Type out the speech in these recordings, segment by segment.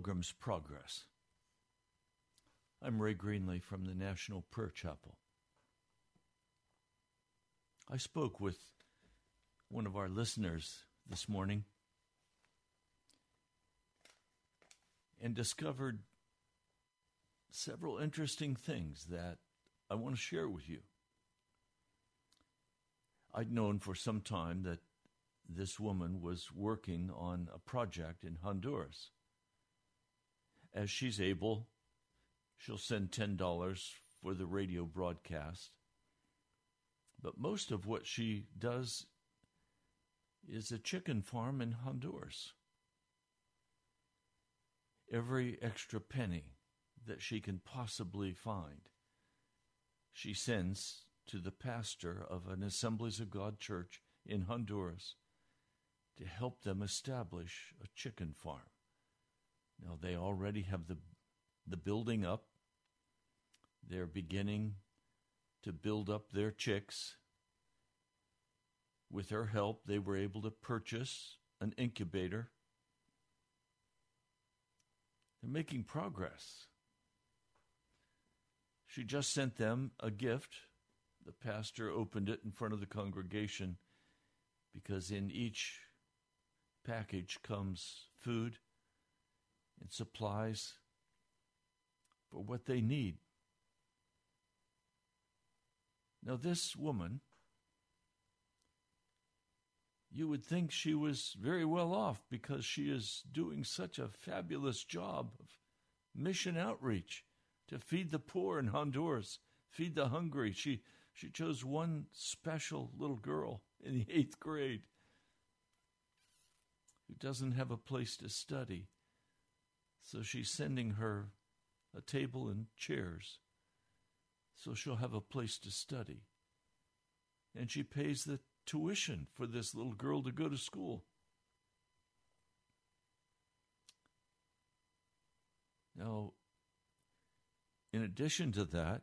Pilgrim's Progress. I'm Ray Greenley from the National Prayer Chapel. I spoke with one of our listeners this morning and discovered several interesting things that I want to share with you. I'd known for some time that this woman was working on a project in Honduras. As she's able, she'll send $10 for the radio broadcast. But most of what she does is a chicken farm in Honduras. Every extra penny that she can possibly find, she sends to the pastor of an Assemblies of God church in Honduras to help them establish a chicken farm. Now, they already have the the building up. They're beginning to build up their chicks. With her help, they were able to purchase an incubator. They're making progress. She just sent them a gift. The pastor opened it in front of the congregation because in each package comes food and supplies for what they need. Now, this woman, you would think she was very well off because she is doing such a fabulous job of mission outreach to feed the poor in Honduras, feed the hungry. She, she chose one special little girl in the eighth grade who doesn't have a place to study. So she's sending her a table and chairs so she'll have a place to study. And she pays the tuition for this little girl to go to school. Now, in addition to that,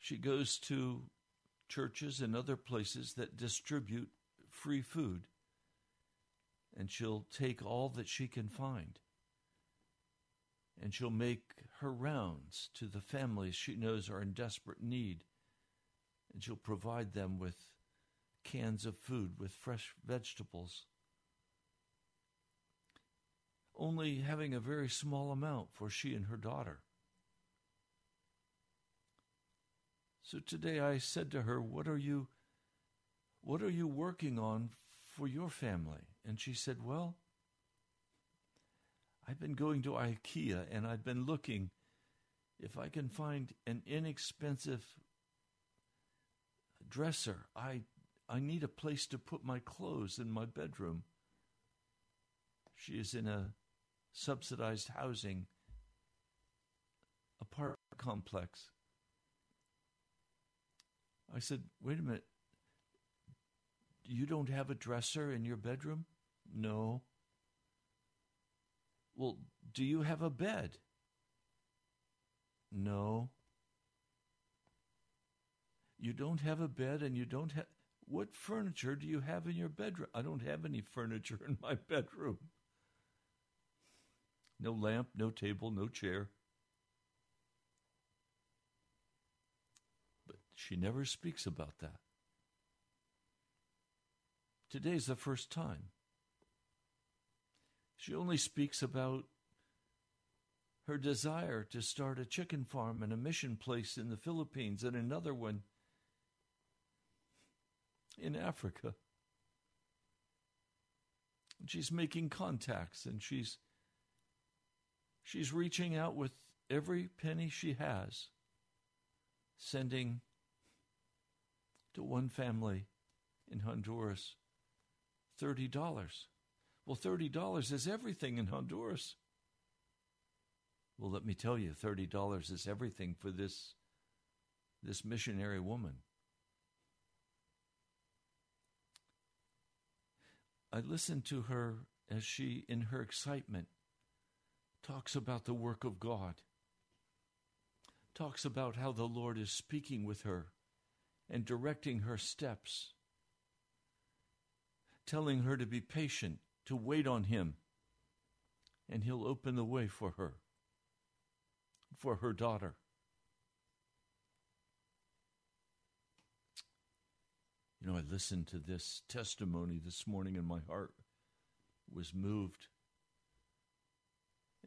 she goes to churches and other places that distribute free food, and she'll take all that she can find and she'll make her rounds to the families she knows are in desperate need, and she'll provide them with cans of food, with fresh vegetables. Only having a very small amount for she and her daughter. So today I said to her, What are you what are you working on for your family? And she said, Well, I've been going to IKEA and I've been looking if I can find an inexpensive dresser. I I need a place to put my clothes in my bedroom. She is in a subsidized housing apartment complex. I said, "Wait a minute. You don't have a dresser in your bedroom?" "No." Well, do you have a bed? No. You don't have a bed and you don't have. What furniture do you have in your bedroom? I don't have any furniture in my bedroom. No lamp, no table, no chair. But she never speaks about that. Today's the first time. She only speaks about her desire to start a chicken farm and a mission place in the Philippines and another one in Africa. And she's making contacts and she's she's reaching out with every penny she has, sending to one family in Honduras $30. Well, $30 is everything in Honduras. Well, let me tell you, $30 is everything for this, this missionary woman. I listened to her as she, in her excitement, talks about the work of God, talks about how the Lord is speaking with her and directing her steps, telling her to be patient to wait on Him, and He'll open the way for her, for her daughter. You know, I listened to this testimony this morning, and my heart was moved.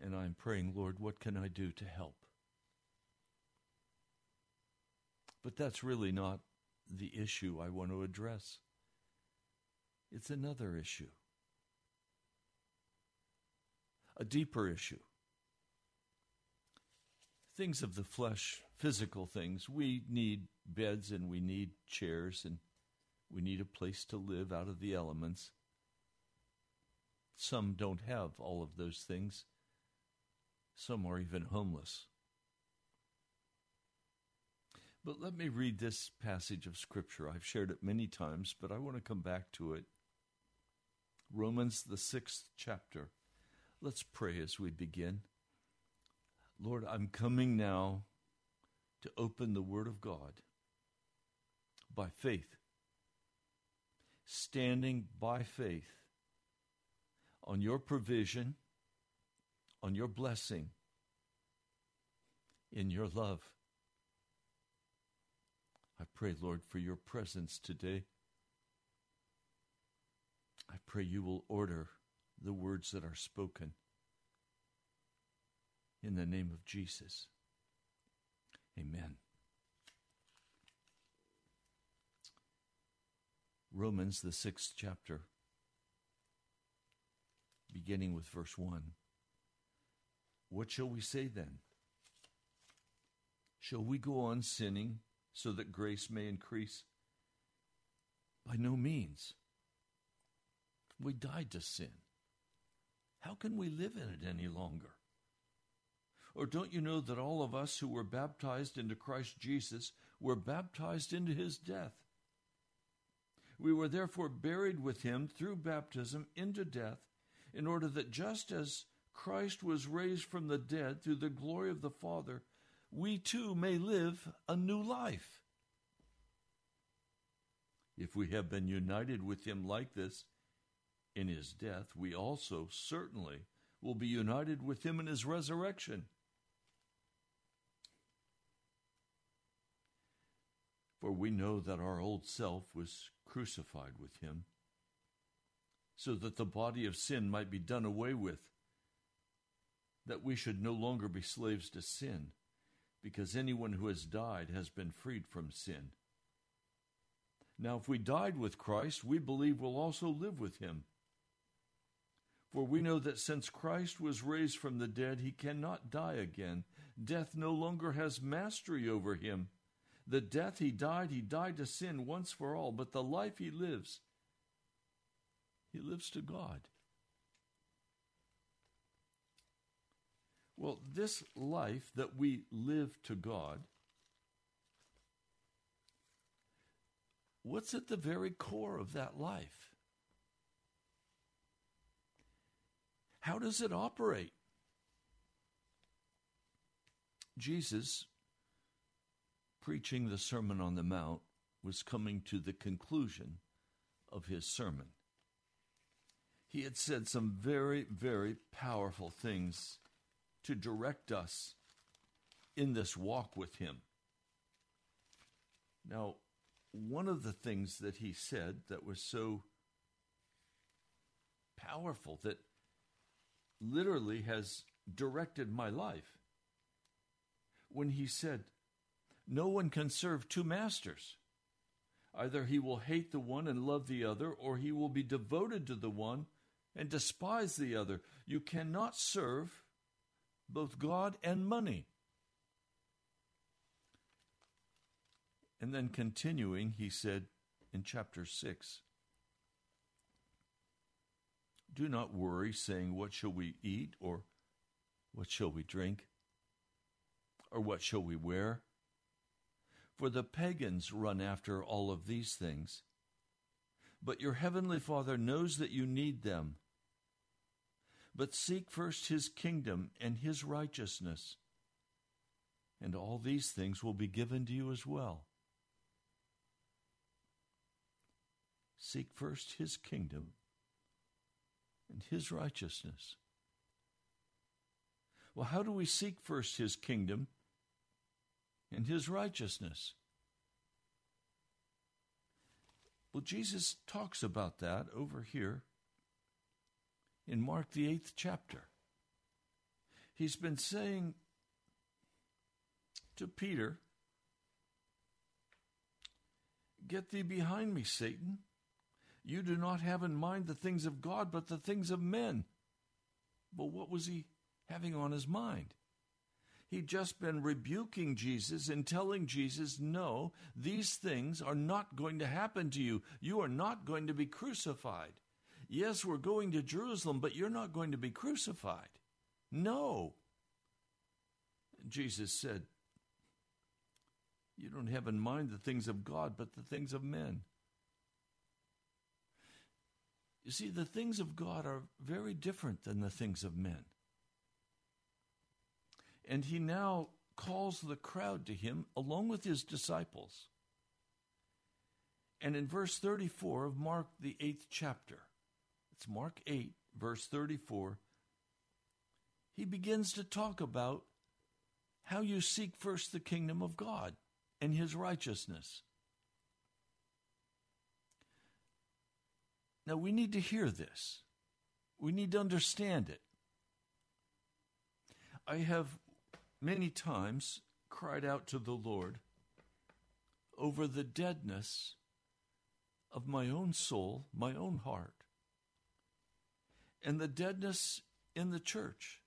And I'm praying, Lord, what can I do to help? But that's really not the issue I want to address. It's another issue a deeper issue. Things of the flesh, physical things. We need beds and we need chairs and we need a place to live out of the elements. Some don't have all of those things. Some are even homeless. But let me read this passage of Scripture. I've shared it many times, but I want to come back to it. Romans, the sixth chapter. Let's pray as we begin. Lord, I'm coming now to open the Word of God by faith, standing by faith on your provision, on your blessing, in your love. I pray, Lord, for your presence today. I pray you will order the words that are spoken. In the name of Jesus. Amen. Romans, the sixth chapter, beginning with verse 1. What shall we say then? Shall we go on sinning so that grace may increase? By no means. We died to sin. How can we live in it any longer? Or don't you know that all of us who were baptized into Christ Jesus were baptized into his death? We were therefore buried with him through baptism into death, in order that just as Christ was raised from the dead through the glory of the Father, we too may live a new life. If we have been united with him like this in his death, we also certainly will be united with him in his resurrection. For we know that our old self was crucified with him, so that the body of sin might be done away with, that we should no longer be slaves to sin, because anyone who has died has been freed from sin. Now, if we died with Christ, we believe we'll also live with him. For we know that since Christ was raised from the dead, he cannot die again. Death no longer has mastery over him. The death he died, he died to sin once for all, but the life he lives, he lives to God. Well, this life that we live to God, what's at the very core of that life? How does it operate? Jesus preaching the Sermon on the Mount, was coming to the conclusion of his sermon. He had said some very, very powerful things to direct us in this walk with him. Now, one of the things that he said that was so powerful that literally has directed my life when he said, no one can serve two masters. Either he will hate the one and love the other, or he will be devoted to the one and despise the other. You cannot serve both God and money. And then continuing, he said in chapter 6 Do not worry, saying, What shall we eat? or What shall we drink? or What shall we wear? For the pagans run after all of these things. But your heavenly Father knows that you need them. But seek first his kingdom and his righteousness, and all these things will be given to you as well. Seek first his kingdom and his righteousness. Well, how do we seek first his kingdom and his righteousness. Well, Jesus talks about that over here in Mark, the eighth chapter. He's been saying to Peter, Get thee behind me, Satan. You do not have in mind the things of God, but the things of men. But what was he having on his mind? He'd just been rebuking Jesus and telling Jesus, No, these things are not going to happen to you. You are not going to be crucified. Yes, we're going to Jerusalem, but you're not going to be crucified. No. Jesus said, You don't have in mind the things of God, but the things of men. You see, the things of God are very different than the things of men. And he now calls the crowd to him along with his disciples. And in verse 34 of Mark, the eighth chapter, it's Mark 8, verse 34, he begins to talk about how you seek first the kingdom of God and his righteousness. Now, we need to hear this. We need to understand it. I have many times cried out to the Lord over the deadness of my own soul, my own heart, and the deadness in the church.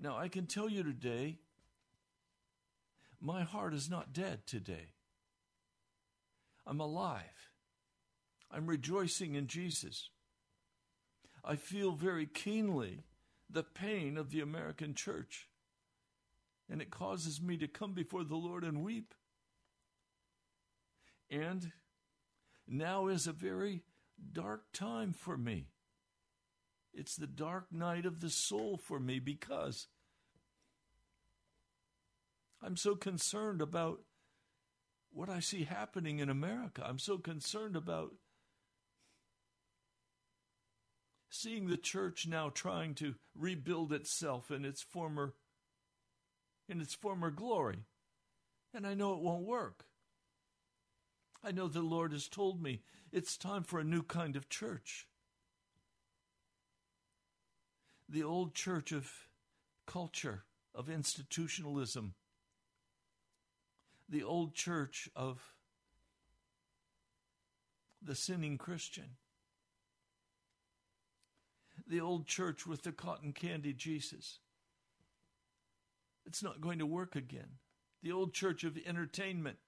Now, I can tell you today, my heart is not dead today. I'm alive. I'm rejoicing in Jesus. I feel very keenly the pain of the American church, and it causes me to come before the Lord and weep. And now is a very dark time for me. It's the dark night of the soul for me because I'm so concerned about what I see happening in America. I'm so concerned about seeing the church now trying to rebuild itself in its former in its former glory. And I know it won't work. I know the Lord has told me it's time for a new kind of church. The old church of culture, of institutionalism, the old church of the sinning Christian the old church with the cotton candy Jesus. It's not going to work again. The old church of entertainment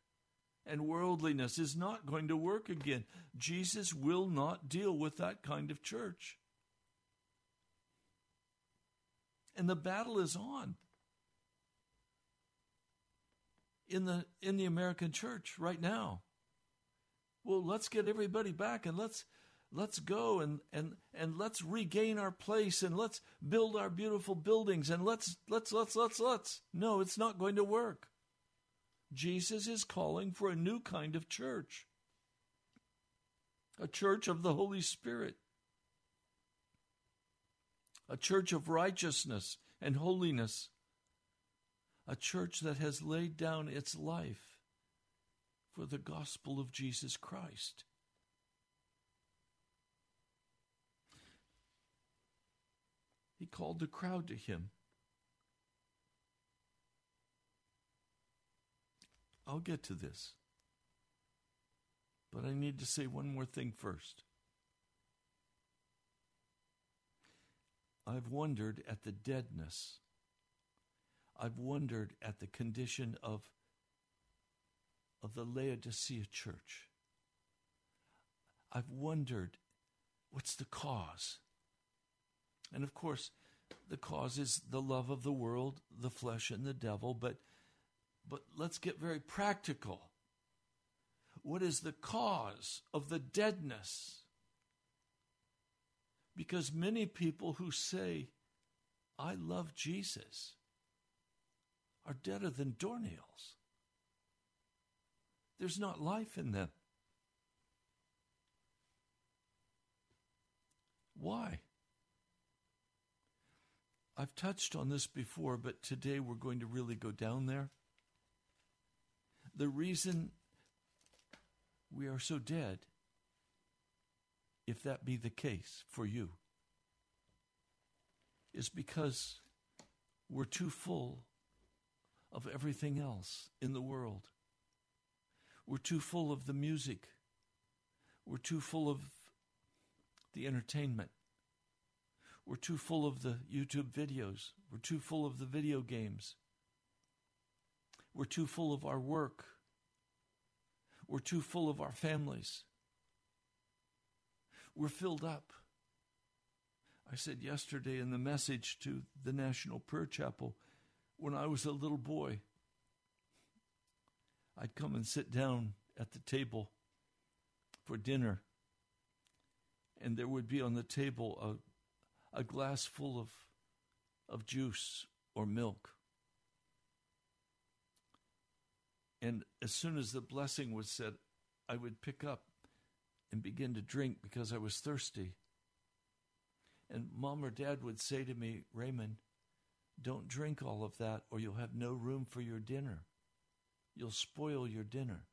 and worldliness is not going to work again. Jesus will not deal with that kind of church. And the battle is on in the in the American church right now. Well, let's get everybody back and let's let's go and, and, and let's regain our place and let's build our beautiful buildings and let's, let's, let's, let's, let's. No, it's not going to work. Jesus is calling for a new kind of church a church of the Holy Spirit, a church of righteousness and holiness, a church that has laid down its life for the gospel of Jesus Christ. He called the crowd to him. I'll get to this. But I need to say one more thing first. I've wondered at the deadness. I've wondered at the condition of, of the Laodicea church. I've wondered what's the cause? And of course, the cause is the love of the world, the flesh, and the devil. But, but let's get very practical. What is the cause of the deadness? Because many people who say, I love Jesus, are deader than doornails. There's not life in them. Why? I've touched on this before, but today we're going to really go down there. The reason we are so dead, if that be the case for you, is because we're too full of everything else in the world. We're too full of the music. We're too full of the entertainment. We're too full of the YouTube videos. We're too full of the video games. We're too full of our work. We're too full of our families. We're filled up. I said yesterday in the message to the National Prayer Chapel when I was a little boy, I'd come and sit down at the table for dinner, and there would be on the table a a glass full of, of juice or milk. And as soon as the blessing was said, I would pick up and begin to drink because I was thirsty. And mom or dad would say to me, Raymond, don't drink all of that or you'll have no room for your dinner. You'll spoil your dinner.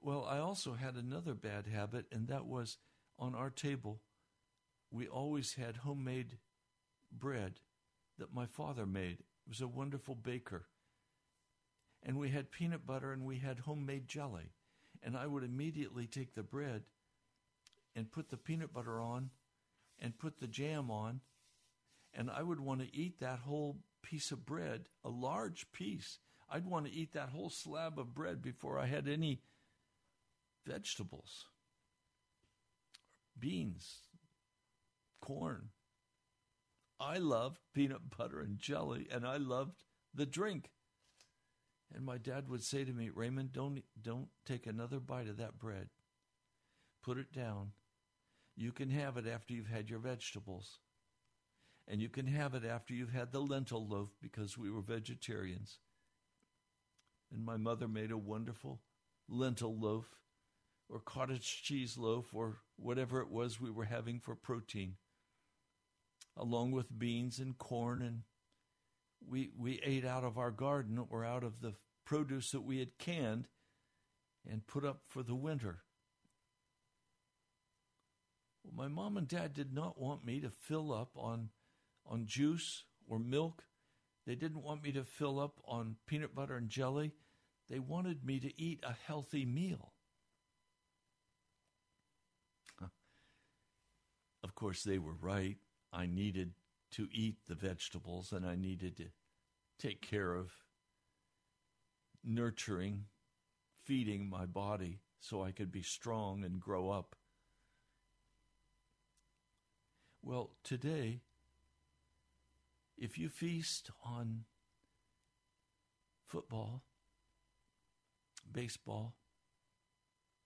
Well, I also had another bad habit, and that was on our table, we always had homemade bread that my father made. He was a wonderful baker. And we had peanut butter and we had homemade jelly. And I would immediately take the bread and put the peanut butter on and put the jam on. And I would want to eat that whole piece of bread, a large piece. I'd want to eat that whole slab of bread before I had any vegetables, beans, corn. I loved peanut butter and jelly, and I loved the drink. And my dad would say to me, Raymond, don't, don't take another bite of that bread. Put it down. You can have it after you've had your vegetables. And you can have it after you've had the lentil loaf because we were vegetarians. And my mother made a wonderful lentil loaf or cottage cheese loaf or whatever it was we were having for protein, along with beans and corn. And we, we ate out of our garden or out of the produce that we had canned and put up for the winter. Well, my mom and dad did not want me to fill up on, on juice or milk. They didn't want me to fill up on peanut butter and jelly. They wanted me to eat a healthy meal. Of course, they were right. I needed to eat the vegetables and I needed to take care of nurturing, feeding my body so I could be strong and grow up. Well, today, if you feast on football, baseball,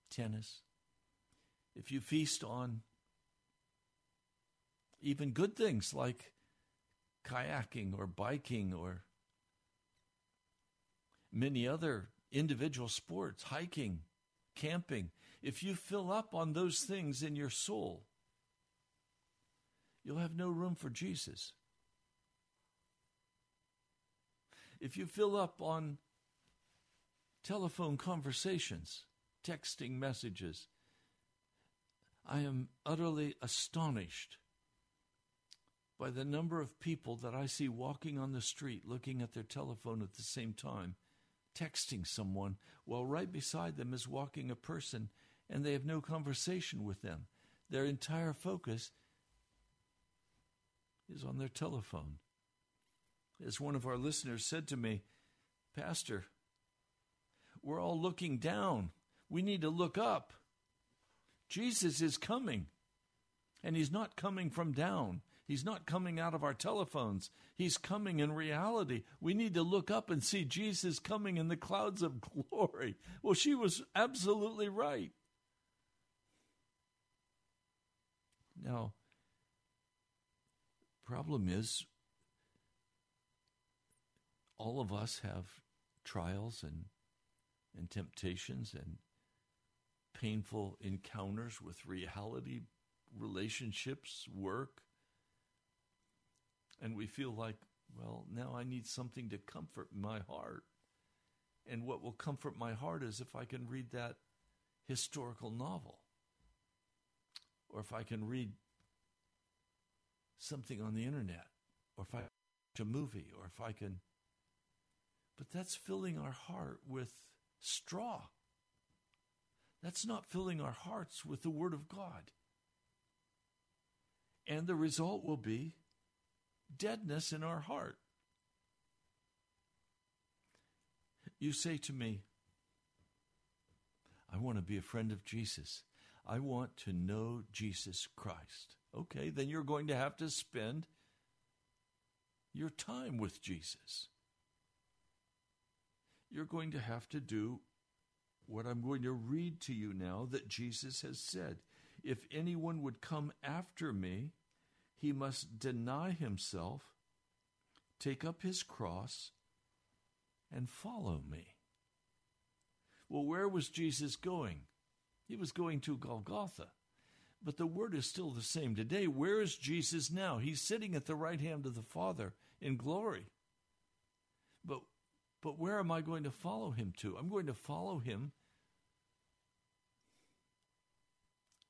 tennis, if you feast on even good things like kayaking or biking or many other individual sports, hiking, camping, if you fill up on those things in your soul, you'll have no room for Jesus. If you fill up on telephone conversations, texting messages, I am utterly astonished by the number of people that I see walking on the street looking at their telephone at the same time, texting someone, while right beside them is walking a person and they have no conversation with them. Their entire focus is on their telephone. As one of our listeners said to me, Pastor, we're all looking down. We need to look up. Jesus is coming, and he's not coming from down. He's not coming out of our telephones. He's coming in reality. We need to look up and see Jesus coming in the clouds of glory. Well, she was absolutely right. Now, problem is all of us have trials and and temptations and painful encounters with reality, relationships, work, and we feel like, well, now I need something to comfort my heart. And what will comfort my heart is if I can read that historical novel, or if I can read something on the internet, or if I watch a movie, or if I can. But that's filling our heart with straw. That's not filling our hearts with the Word of God. And the result will be deadness in our heart. You say to me, I want to be a friend of Jesus. I want to know Jesus Christ. Okay, then you're going to have to spend your time with Jesus. You're going to have to do what I'm going to read to you now that Jesus has said. If anyone would come after me, he must deny himself, take up his cross, and follow me. Well, where was Jesus going? He was going to Golgotha. But the word is still the same today. Where is Jesus now? He's sitting at the right hand of the Father in glory. But but where am I going to follow him to? I'm going to follow him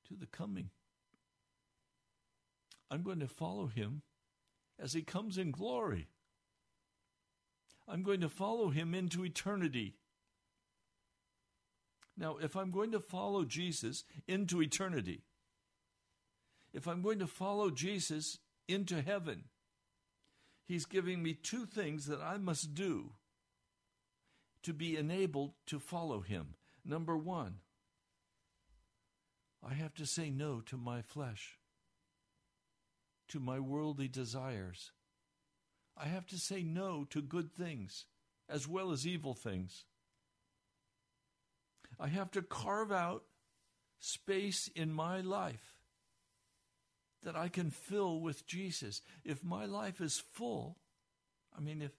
to the coming. I'm going to follow him as he comes in glory. I'm going to follow him into eternity. Now, if I'm going to follow Jesus into eternity, if I'm going to follow Jesus into heaven, He's giving me two things that I must do to be enabled to follow Him. Number one, I have to say no to my flesh, to my worldly desires. I have to say no to good things as well as evil things. I have to carve out space in my life that I can fill with Jesus. If my life is full, I mean, if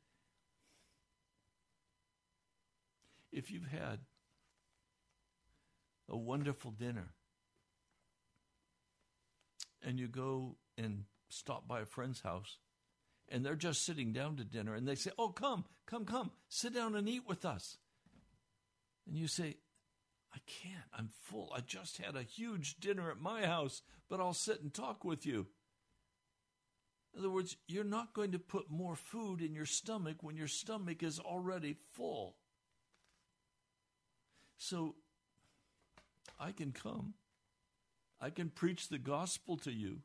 if you've had a wonderful dinner and you go and stop by a friend's house and they're just sitting down to dinner and they say, Oh, come, come, come, sit down and eat with us. And you say, I can't. I'm full. I just had a huge dinner at my house, but I'll sit and talk with you. In other words, you're not going to put more food in your stomach when your stomach is already full. So I can come, I can preach the gospel to you,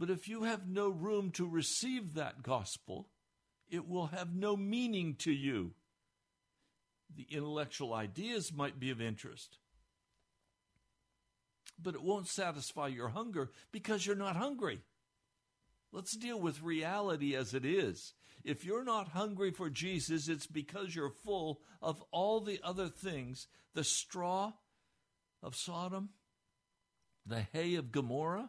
but if you have no room to receive that gospel, it will have no meaning to you the intellectual ideas might be of interest. But it won't satisfy your hunger because you're not hungry. Let's deal with reality as it is. If you're not hungry for Jesus, it's because you're full of all the other things the straw of Sodom, the hay of Gomorrah.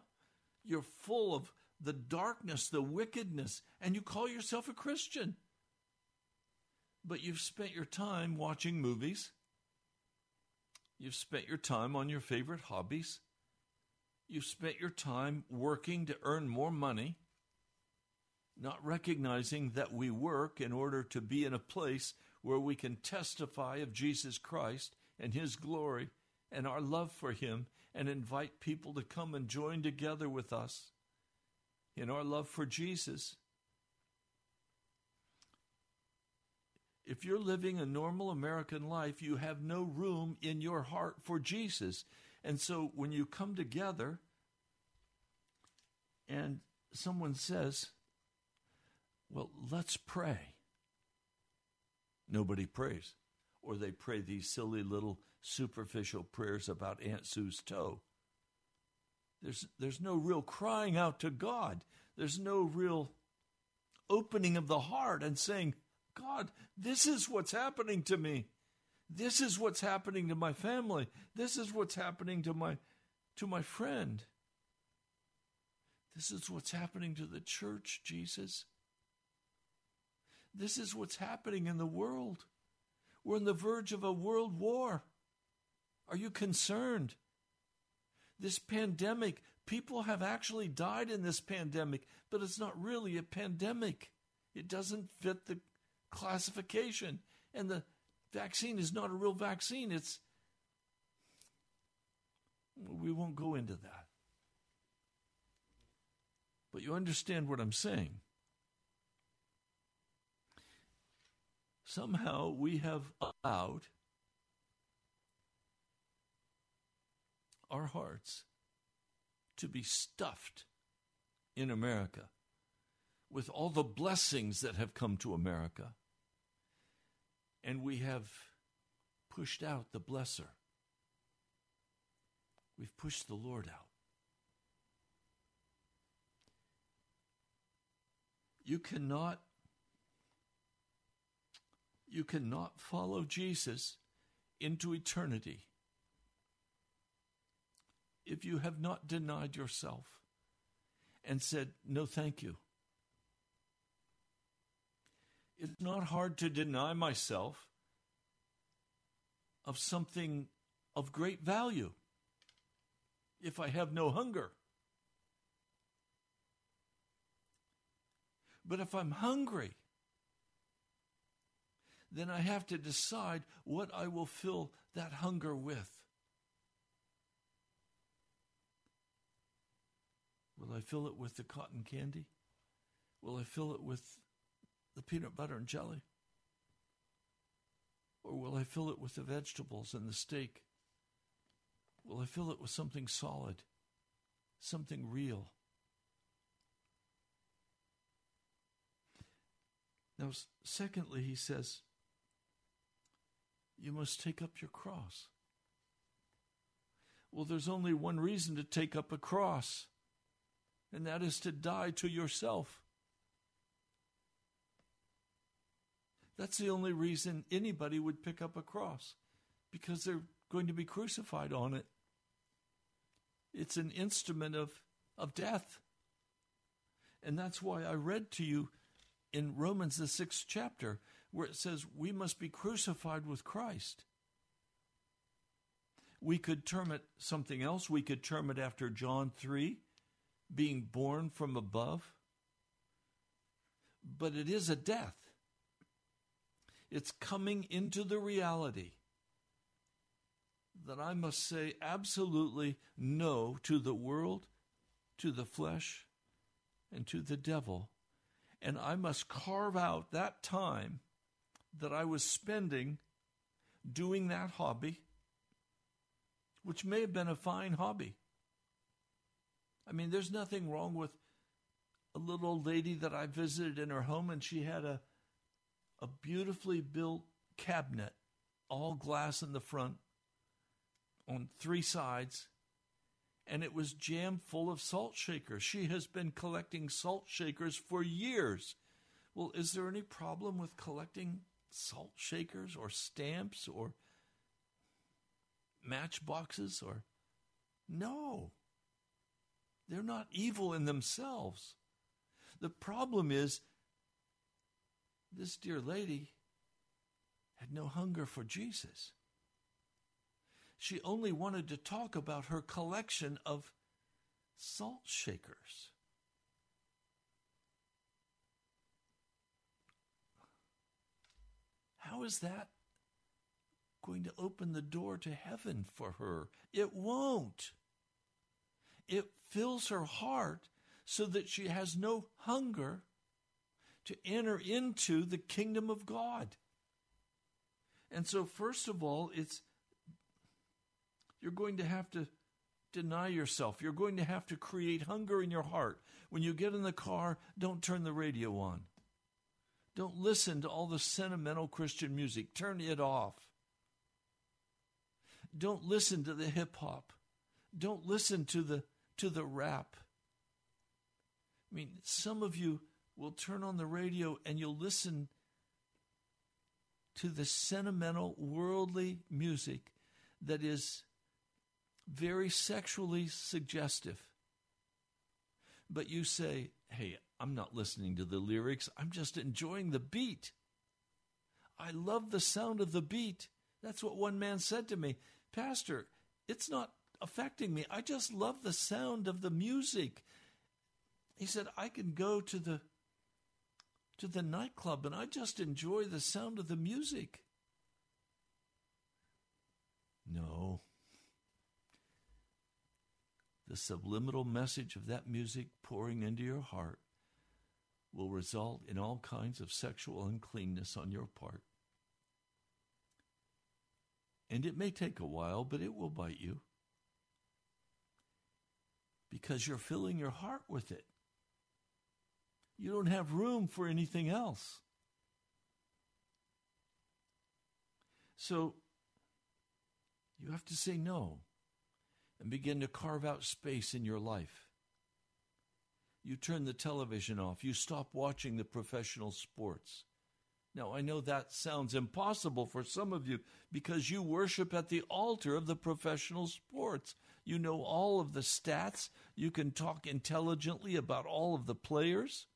You're full of the darkness, the wickedness, and you call yourself a Christian but you've spent your time watching movies. You've spent your time on your favorite hobbies. You've spent your time working to earn more money, not recognizing that we work in order to be in a place where we can testify of Jesus Christ and His glory and our love for Him and invite people to come and join together with us in our love for Jesus If you're living a normal American life, you have no room in your heart for Jesus. And so when you come together and someone says, Well, let's pray, nobody prays. Or they pray these silly little superficial prayers about Aunt Sue's toe. There's, there's no real crying out to God. There's no real opening of the heart and saying, God, this is what's happening to me. This is what's happening to my family. This is what's happening to my to my friend. This is what's happening to the church, Jesus. This is what's happening in the world. We're on the verge of a world war. Are you concerned? This pandemic, people have actually died in this pandemic, but it's not really a pandemic. It doesn't fit the classification. And the vaccine is not a real vaccine. It's, we won't go into that. But you understand what I'm saying. Somehow we have allowed our hearts to be stuffed in America with all the blessings that have come to America and we have pushed out the blesser. We've pushed the Lord out. You cannot you cannot follow Jesus into eternity if you have not denied yourself and said, No, thank you. It's not hard to deny myself of something of great value if I have no hunger. But if I'm hungry, then I have to decide what I will fill that hunger with. Will I fill it with the cotton candy? Will I fill it with the peanut butter and jelly? Or will I fill it with the vegetables and the steak? Will I fill it with something solid, something real? Now, secondly, he says, you must take up your cross. Well, there's only one reason to take up a cross, and that is to die to yourself. That's the only reason anybody would pick up a cross, because they're going to be crucified on it. It's an instrument of, of death. And that's why I read to you in Romans, the sixth chapter, where it says we must be crucified with Christ. We could term it something else. We could term it after John 3, being born from above. But it is a death. It's coming into the reality that I must say absolutely no to the world, to the flesh, and to the devil. And I must carve out that time that I was spending doing that hobby, which may have been a fine hobby. I mean, there's nothing wrong with a little old lady that I visited in her home, and she had a, a beautifully built cabinet, all glass in the front, on three sides, and it was jammed full of salt shakers. She has been collecting salt shakers for years. Well, is there any problem with collecting salt shakers or stamps or matchboxes or. No. They're not evil in themselves. The problem is this dear lady had no hunger for Jesus. She only wanted to talk about her collection of salt shakers. How is that going to open the door to heaven for her? It won't. It fills her heart so that she has no hunger to enter into the kingdom of God. And so, first of all, it's you're going to have to deny yourself. You're going to have to create hunger in your heart. When you get in the car, don't turn the radio on. Don't listen to all the sentimental Christian music. Turn it off. Don't listen to the hip hop. Don't listen to the to the rap. I mean, some of you will turn on the radio and you'll listen to the sentimental worldly music that is very sexually suggestive. But you say, "Hey, I'm not listening to the lyrics, I'm just enjoying the beat. I love the sound of the beat. That's what one man said to me Pastor, it's not affecting me. I just love the sound of the music. He said, I can go to the to the nightclub and I just enjoy the sound of the music. No. The subliminal message of that music pouring into your heart will result in all kinds of sexual uncleanness on your part. And it may take a while, but it will bite you because you're filling your heart with it. You don't have room for anything else. So you have to say no and begin to carve out space in your life. You turn the television off. You stop watching the professional sports. Now, I know that sounds impossible for some of you because you worship at the altar of the professional sports. You know all of the stats. You can talk intelligently about all of the players,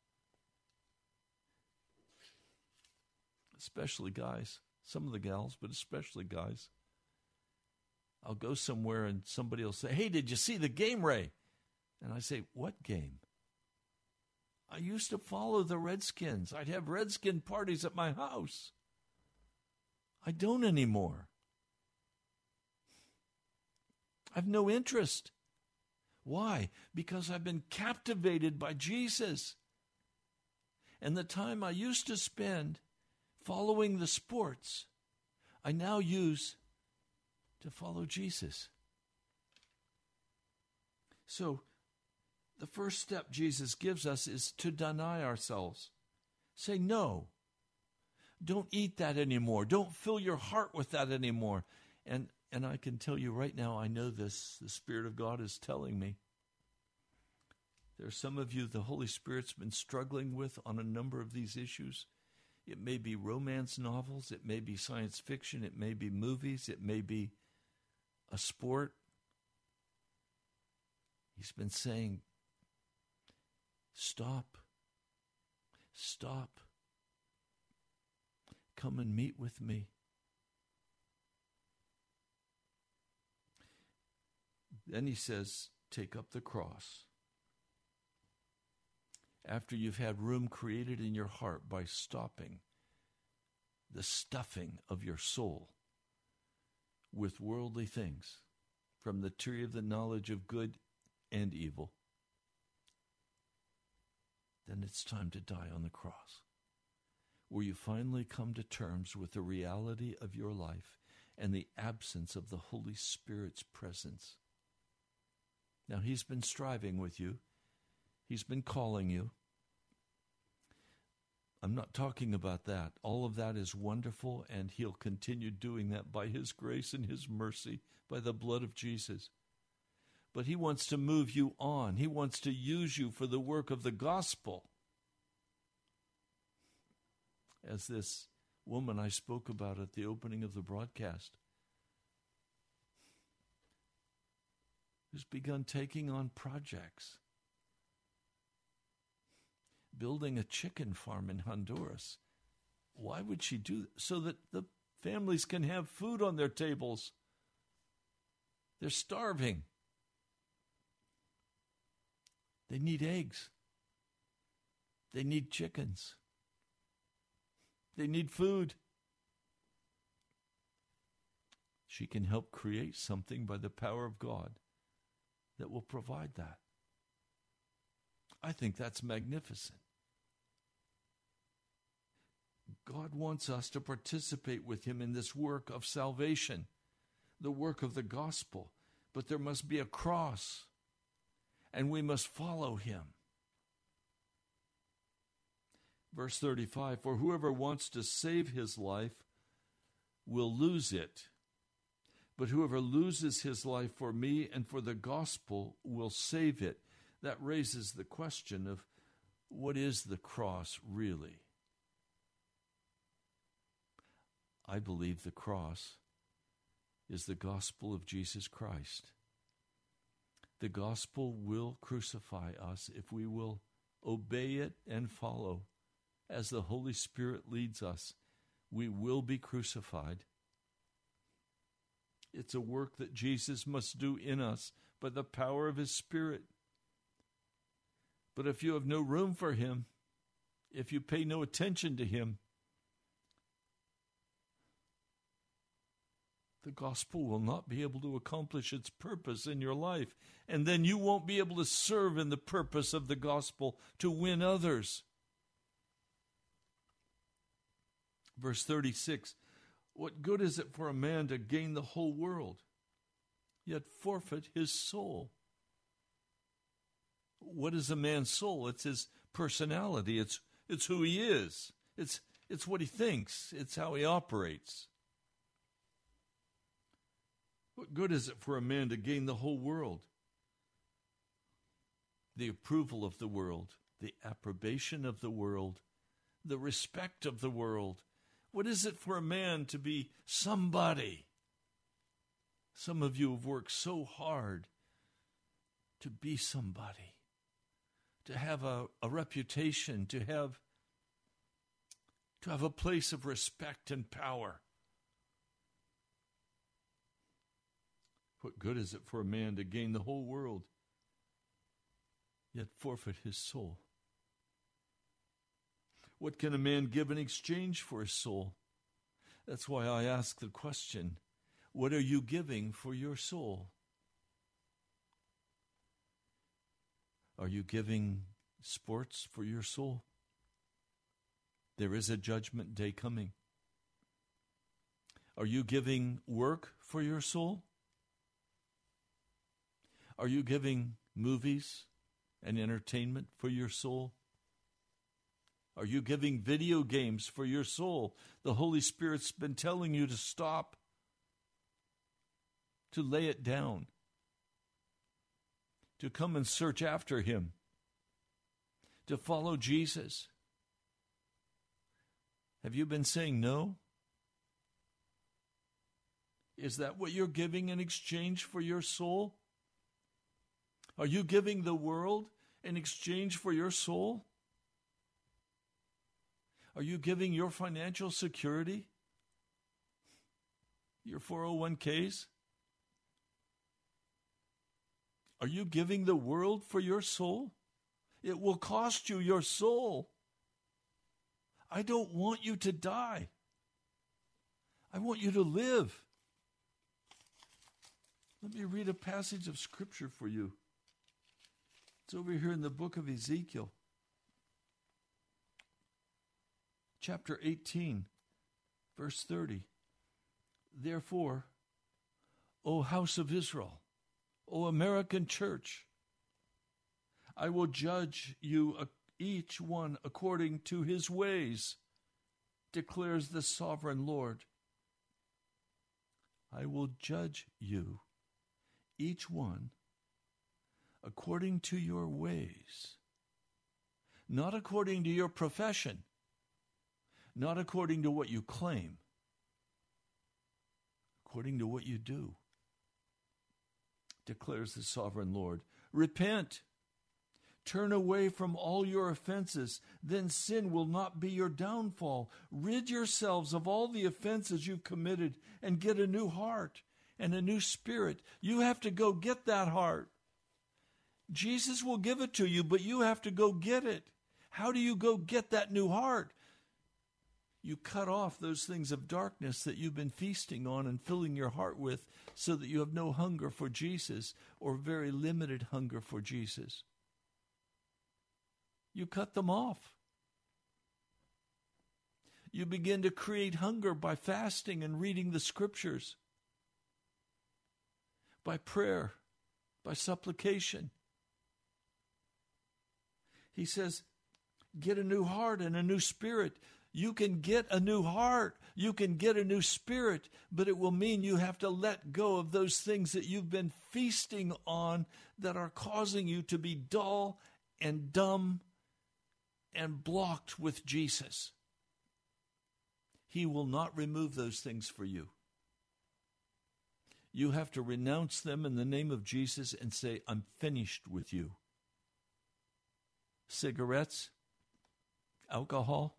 especially guys. Some of the gals, but especially guys. I'll go somewhere and somebody will say, Hey, did you see the game, Ray? And I say, What game? I used to follow the Redskins. I'd have Redskin parties at my house. I don't anymore. I've no interest. Why? Because I've been captivated by Jesus. And the time I used to spend following the sports, I now use to follow Jesus. So, the first step Jesus gives us is to deny ourselves. Say no. Don't eat that anymore. Don't fill your heart with that anymore. And and I can tell you right now, I know this. The Spirit of God is telling me. There are some of you the Holy Spirit's been struggling with on a number of these issues. It may be romance novels, it may be science fiction, it may be movies, it may be a sport. He's been saying, Stop. Stop. Come and meet with me. Then he says, Take up the cross. After you've had room created in your heart by stopping the stuffing of your soul with worldly things from the tree of the knowledge of good and evil, then it's time to die on the cross, where you finally come to terms with the reality of your life and the absence of the Holy Spirit's presence. Now, He's been striving with you, He's been calling you. I'm not talking about that. All of that is wonderful, and He'll continue doing that by His grace and His mercy, by the blood of Jesus but He wants to move you on. He wants to use you for the work of the gospel. As this woman I spoke about at the opening of the broadcast, who's begun taking on projects, building a chicken farm in Honduras. Why would she do that? So that the families can have food on their tables. They're starving. They need eggs. They need chickens. They need food. She can help create something by the power of God that will provide that. I think that's magnificent. God wants us to participate with Him in this work of salvation, the work of the gospel, but there must be a cross and we must follow him. Verse 35 For whoever wants to save his life will lose it, but whoever loses his life for me and for the gospel will save it. That raises the question of what is the cross really? I believe the cross is the gospel of Jesus Christ. The gospel will crucify us if we will obey it and follow as the Holy Spirit leads us. We will be crucified. It's a work that Jesus must do in us by the power of His Spirit. But if you have no room for Him, if you pay no attention to Him, the gospel will not be able to accomplish its purpose in your life. And then you won't be able to serve in the purpose of the gospel to win others. Verse 36 What good is it for a man to gain the whole world, yet forfeit his soul? What is a man's soul? It's his personality, it's, it's who he is, it's, it's what he thinks, it's how he operates. What good is it for a man to gain the whole world? The approval of the world, the approbation of the world, the respect of the world. What is it for a man to be somebody? Some of you have worked so hard to be somebody, to have a, a reputation, to have to have a place of respect and power. What good is it for a man to gain the whole world, yet forfeit his soul? What can a man give in exchange for his soul? That's why I ask the question what are you giving for your soul? Are you giving sports for your soul? There is a judgment day coming. Are you giving work for your soul? Are you giving movies and entertainment for your soul? Are you giving video games for your soul? The Holy Spirit's been telling you to stop, to lay it down, to come and search after Him, to follow Jesus. Have you been saying no? Is that what you're giving in exchange for your soul? Are you giving the world in exchange for your soul? Are you giving your financial security? Your 401ks? Are you giving the world for your soul? It will cost you your soul. I don't want you to die. I want you to live. Let me read a passage of scripture for you. It's over here in the book of Ezekiel, chapter 18, verse 30. Therefore, O house of Israel, O American church, I will judge you uh, each one according to his ways, declares the sovereign Lord. I will judge you, each one according to your ways, not according to your profession, not according to what you claim, according to what you do, declares the sovereign Lord. Repent. Turn away from all your offenses, then sin will not be your downfall. Rid yourselves of all the offenses you've committed and get a new heart and a new spirit. You have to go get that heart. Jesus will give it to you, but you have to go get it. How do you go get that new heart? You cut off those things of darkness that you've been feasting on and filling your heart with so that you have no hunger for Jesus or very limited hunger for Jesus. You cut them off. You begin to create hunger by fasting and reading the scriptures, by prayer, by supplication. He says, get a new heart and a new spirit. You can get a new heart. You can get a new spirit, but it will mean you have to let go of those things that you've been feasting on that are causing you to be dull and dumb and blocked with Jesus. He will not remove those things for you. You have to renounce them in the name of Jesus and say, I'm finished with you cigarettes, alcohol,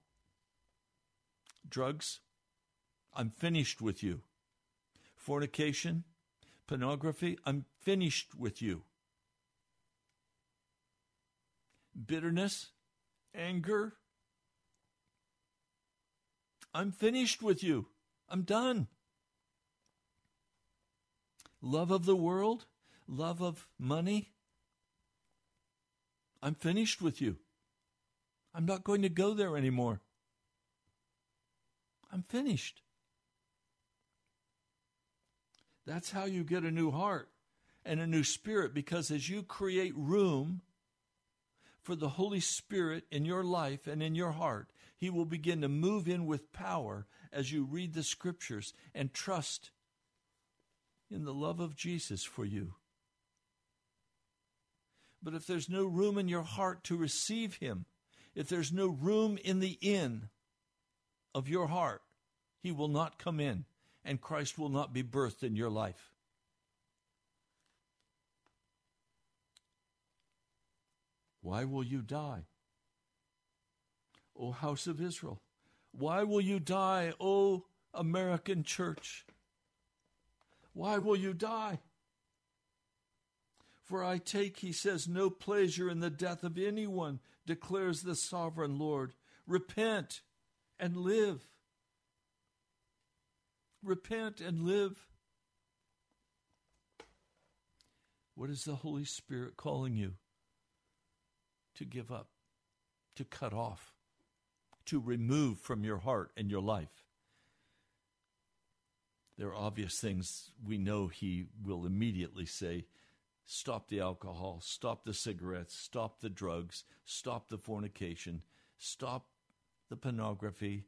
drugs. I'm finished with you. Fornication, pornography, I'm finished with you. Bitterness, anger, I'm finished with you. I'm done. Love of the world, love of money, I'm finished with you. I'm not going to go there anymore. I'm finished. That's how you get a new heart and a new spirit because as you create room for the Holy Spirit in your life and in your heart, He will begin to move in with power as you read the scriptures and trust in the love of Jesus for you. But if there's no room in your heart to receive Him, If there's no room in the inn of your heart, he will not come in and Christ will not be birthed in your life. Why will you die? O house of Israel? Why will you die, O American church? Why will you die? For I take, he says, no pleasure in the death of anyone, declares the sovereign Lord. Repent and live. Repent and live. What is the Holy Spirit calling you? To give up, to cut off, to remove from your heart and your life. There are obvious things we know He will immediately say stop the alcohol, stop the cigarettes, stop the drugs, stop the fornication, stop the pornography,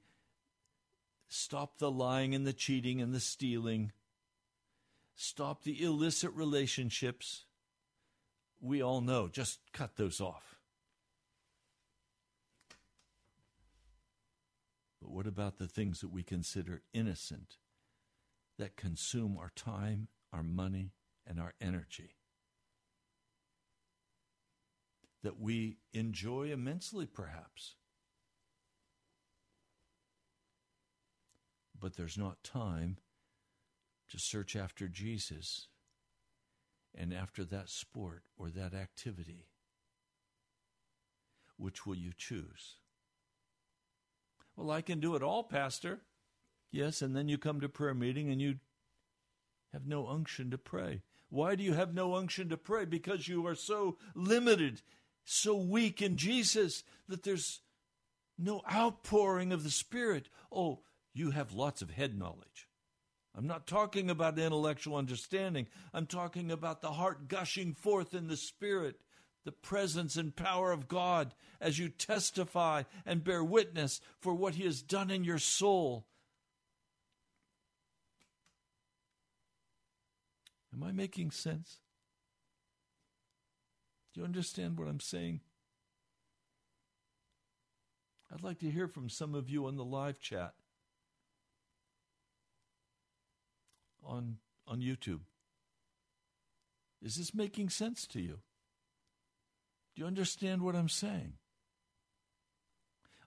stop the lying and the cheating and the stealing, stop the illicit relationships. We all know, just cut those off. But what about the things that we consider innocent, that consume our time, our money, and our energy? That we enjoy immensely, perhaps. But there's not time to search after Jesus and after that sport or that activity. Which will you choose? Well, I can do it all, Pastor. Yes, and then you come to prayer meeting and you have no unction to pray. Why do you have no unction to pray? Because you are so limited so weak in Jesus that there's no outpouring of the Spirit. Oh, you have lots of head knowledge. I'm not talking about intellectual understanding. I'm talking about the heart gushing forth in the Spirit, the presence and power of God as you testify and bear witness for what He has done in your soul. Am I making sense? Do you understand what I'm saying? I'd like to hear from some of you on the live chat on, on YouTube. Is this making sense to you? Do you understand what I'm saying?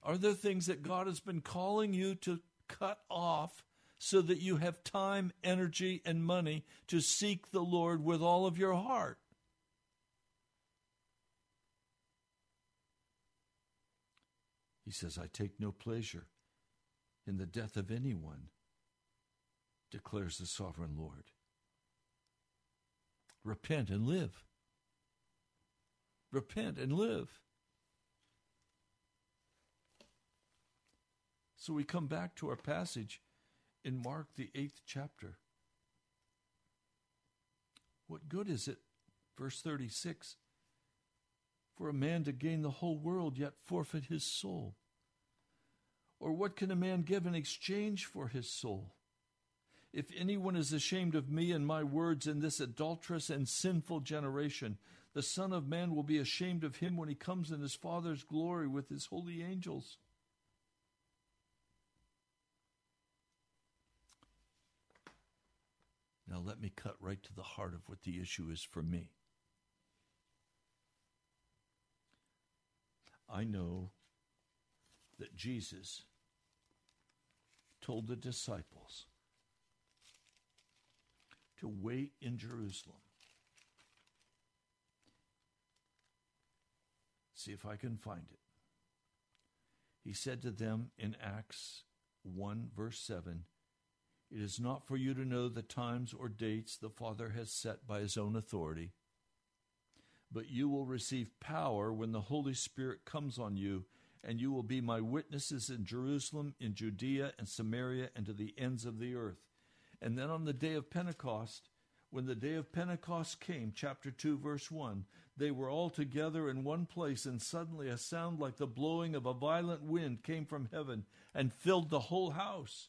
Are there things that God has been calling you to cut off so that you have time, energy, and money to seek the Lord with all of your heart? He says, I take no pleasure in the death of anyone, declares the sovereign Lord. Repent and live. Repent and live. So we come back to our passage in Mark, the eighth chapter. What good is it, verse 36, for a man to gain the whole world yet forfeit his soul? Or what can a man give in exchange for his soul? If anyone is ashamed of me and my words in this adulterous and sinful generation, the Son of Man will be ashamed of him when he comes in his Father's glory with his holy angels. Now, let me cut right to the heart of what the issue is for me. I know that Jesus told the disciples to wait in Jerusalem. See if I can find it. He said to them in Acts 1, verse 7 It is not for you to know the times or dates the Father has set by his own authority, but you will receive power when the Holy Spirit comes on you and you will be my witnesses in Jerusalem, in Judea and Samaria, and to the ends of the earth. And then on the day of Pentecost, when the day of Pentecost came, chapter 2, verse 1, they were all together in one place, and suddenly a sound like the blowing of a violent wind came from heaven and filled the whole house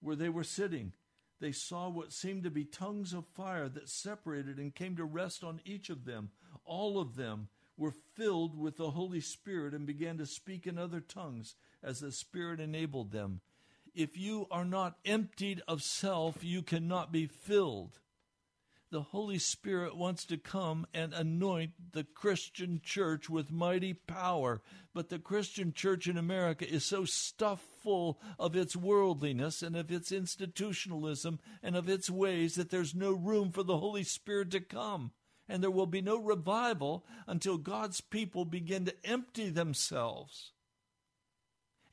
where they were sitting. They saw what seemed to be tongues of fire that separated and came to rest on each of them. All of them were filled with the Holy Spirit and began to speak in other tongues as the Spirit enabled them. If you are not emptied of self, you cannot be filled the Holy Spirit wants to come and anoint the Christian church with mighty power. But the Christian church in America is so stuffed full of its worldliness and of its institutionalism and of its ways that there's no room for the Holy Spirit to come. And there will be no revival until God's people begin to empty themselves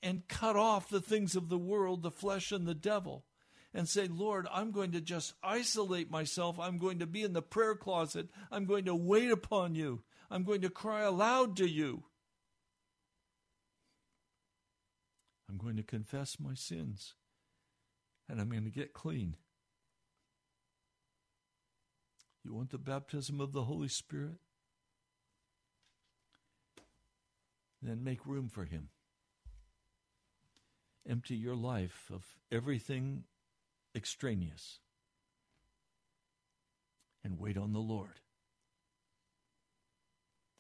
and cut off the things of the world, the flesh, and the devil and say, Lord, I'm going to just isolate myself. I'm going to be in the prayer closet. I'm going to wait upon you. I'm going to cry aloud to you. I'm going to confess my sins and I'm going to get clean. You want the baptism of the Holy Spirit? Then make room for Him. Empty your life of everything extraneous and wait on the Lord,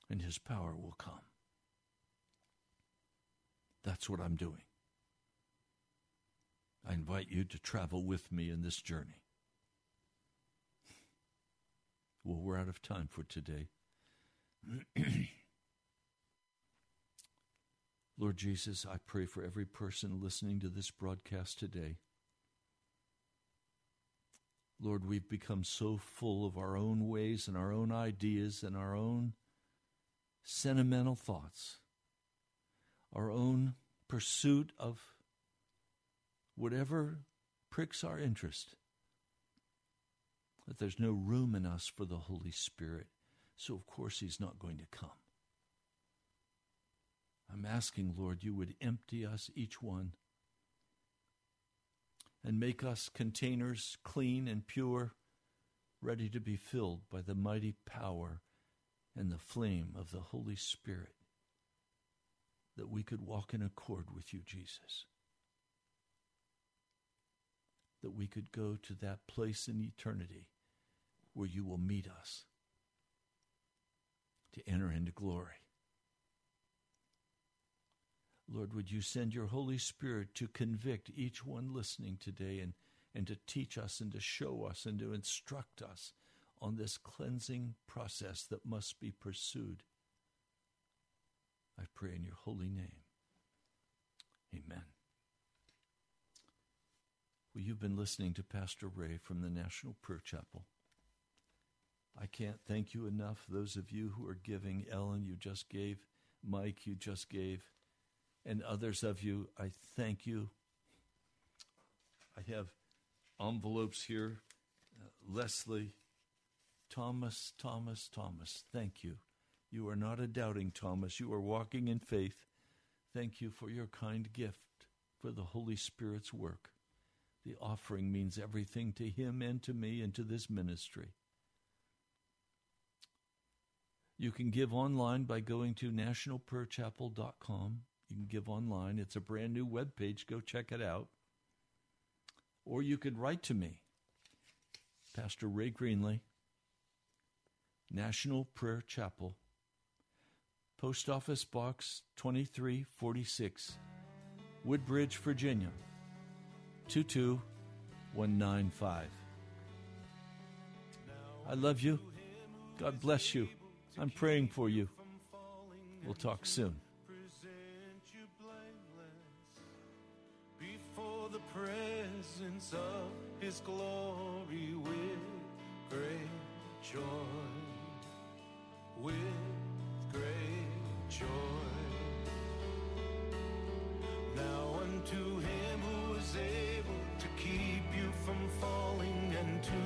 and His power will come. That's what I'm doing. I invite you to travel with me in this journey. Well, we're out of time for today. Lord Jesus, I pray for every person listening to this broadcast today. Lord, we've become so full of our own ways and our own ideas and our own sentimental thoughts, our own pursuit of whatever pricks our interest, that there's no room in us for the Holy Spirit. So, of course, He's not going to come. I'm asking, Lord, you would empty us, each one, and make us containers clean and pure, ready to be filled by the mighty power and the flame of the Holy Spirit, that we could walk in accord with you, Jesus. That we could go to that place in eternity where you will meet us to enter into glory. Lord, would you send your Holy Spirit to convict each one listening today and, and to teach us and to show us and to instruct us on this cleansing process that must be pursued. I pray in your holy name. Amen. Well, you've been listening to Pastor Ray from the National Prayer Chapel. I can't thank you enough. Those of you who are giving, Ellen, you just gave, Mike, you just gave and others of you, I thank you. I have envelopes here. Uh, Leslie, Thomas, Thomas, Thomas, thank you. You are not a doubting Thomas. You are walking in faith. Thank you for your kind gift for the Holy Spirit's work. The offering means everything to him and to me and to this ministry. You can give online by going to nationalprayerchapel.com you can give online. It's a brand new web page. Go check it out. Or you could write to me, Pastor Ray Greenley, National Prayer Chapel, Post Office Box 2346, Woodbridge, Virginia 22195. I love you. God bless you. I'm praying for you. We'll talk soon. presence of his glory with great joy, with great joy. Now unto him who is able to keep you from falling and to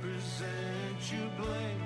present you blameless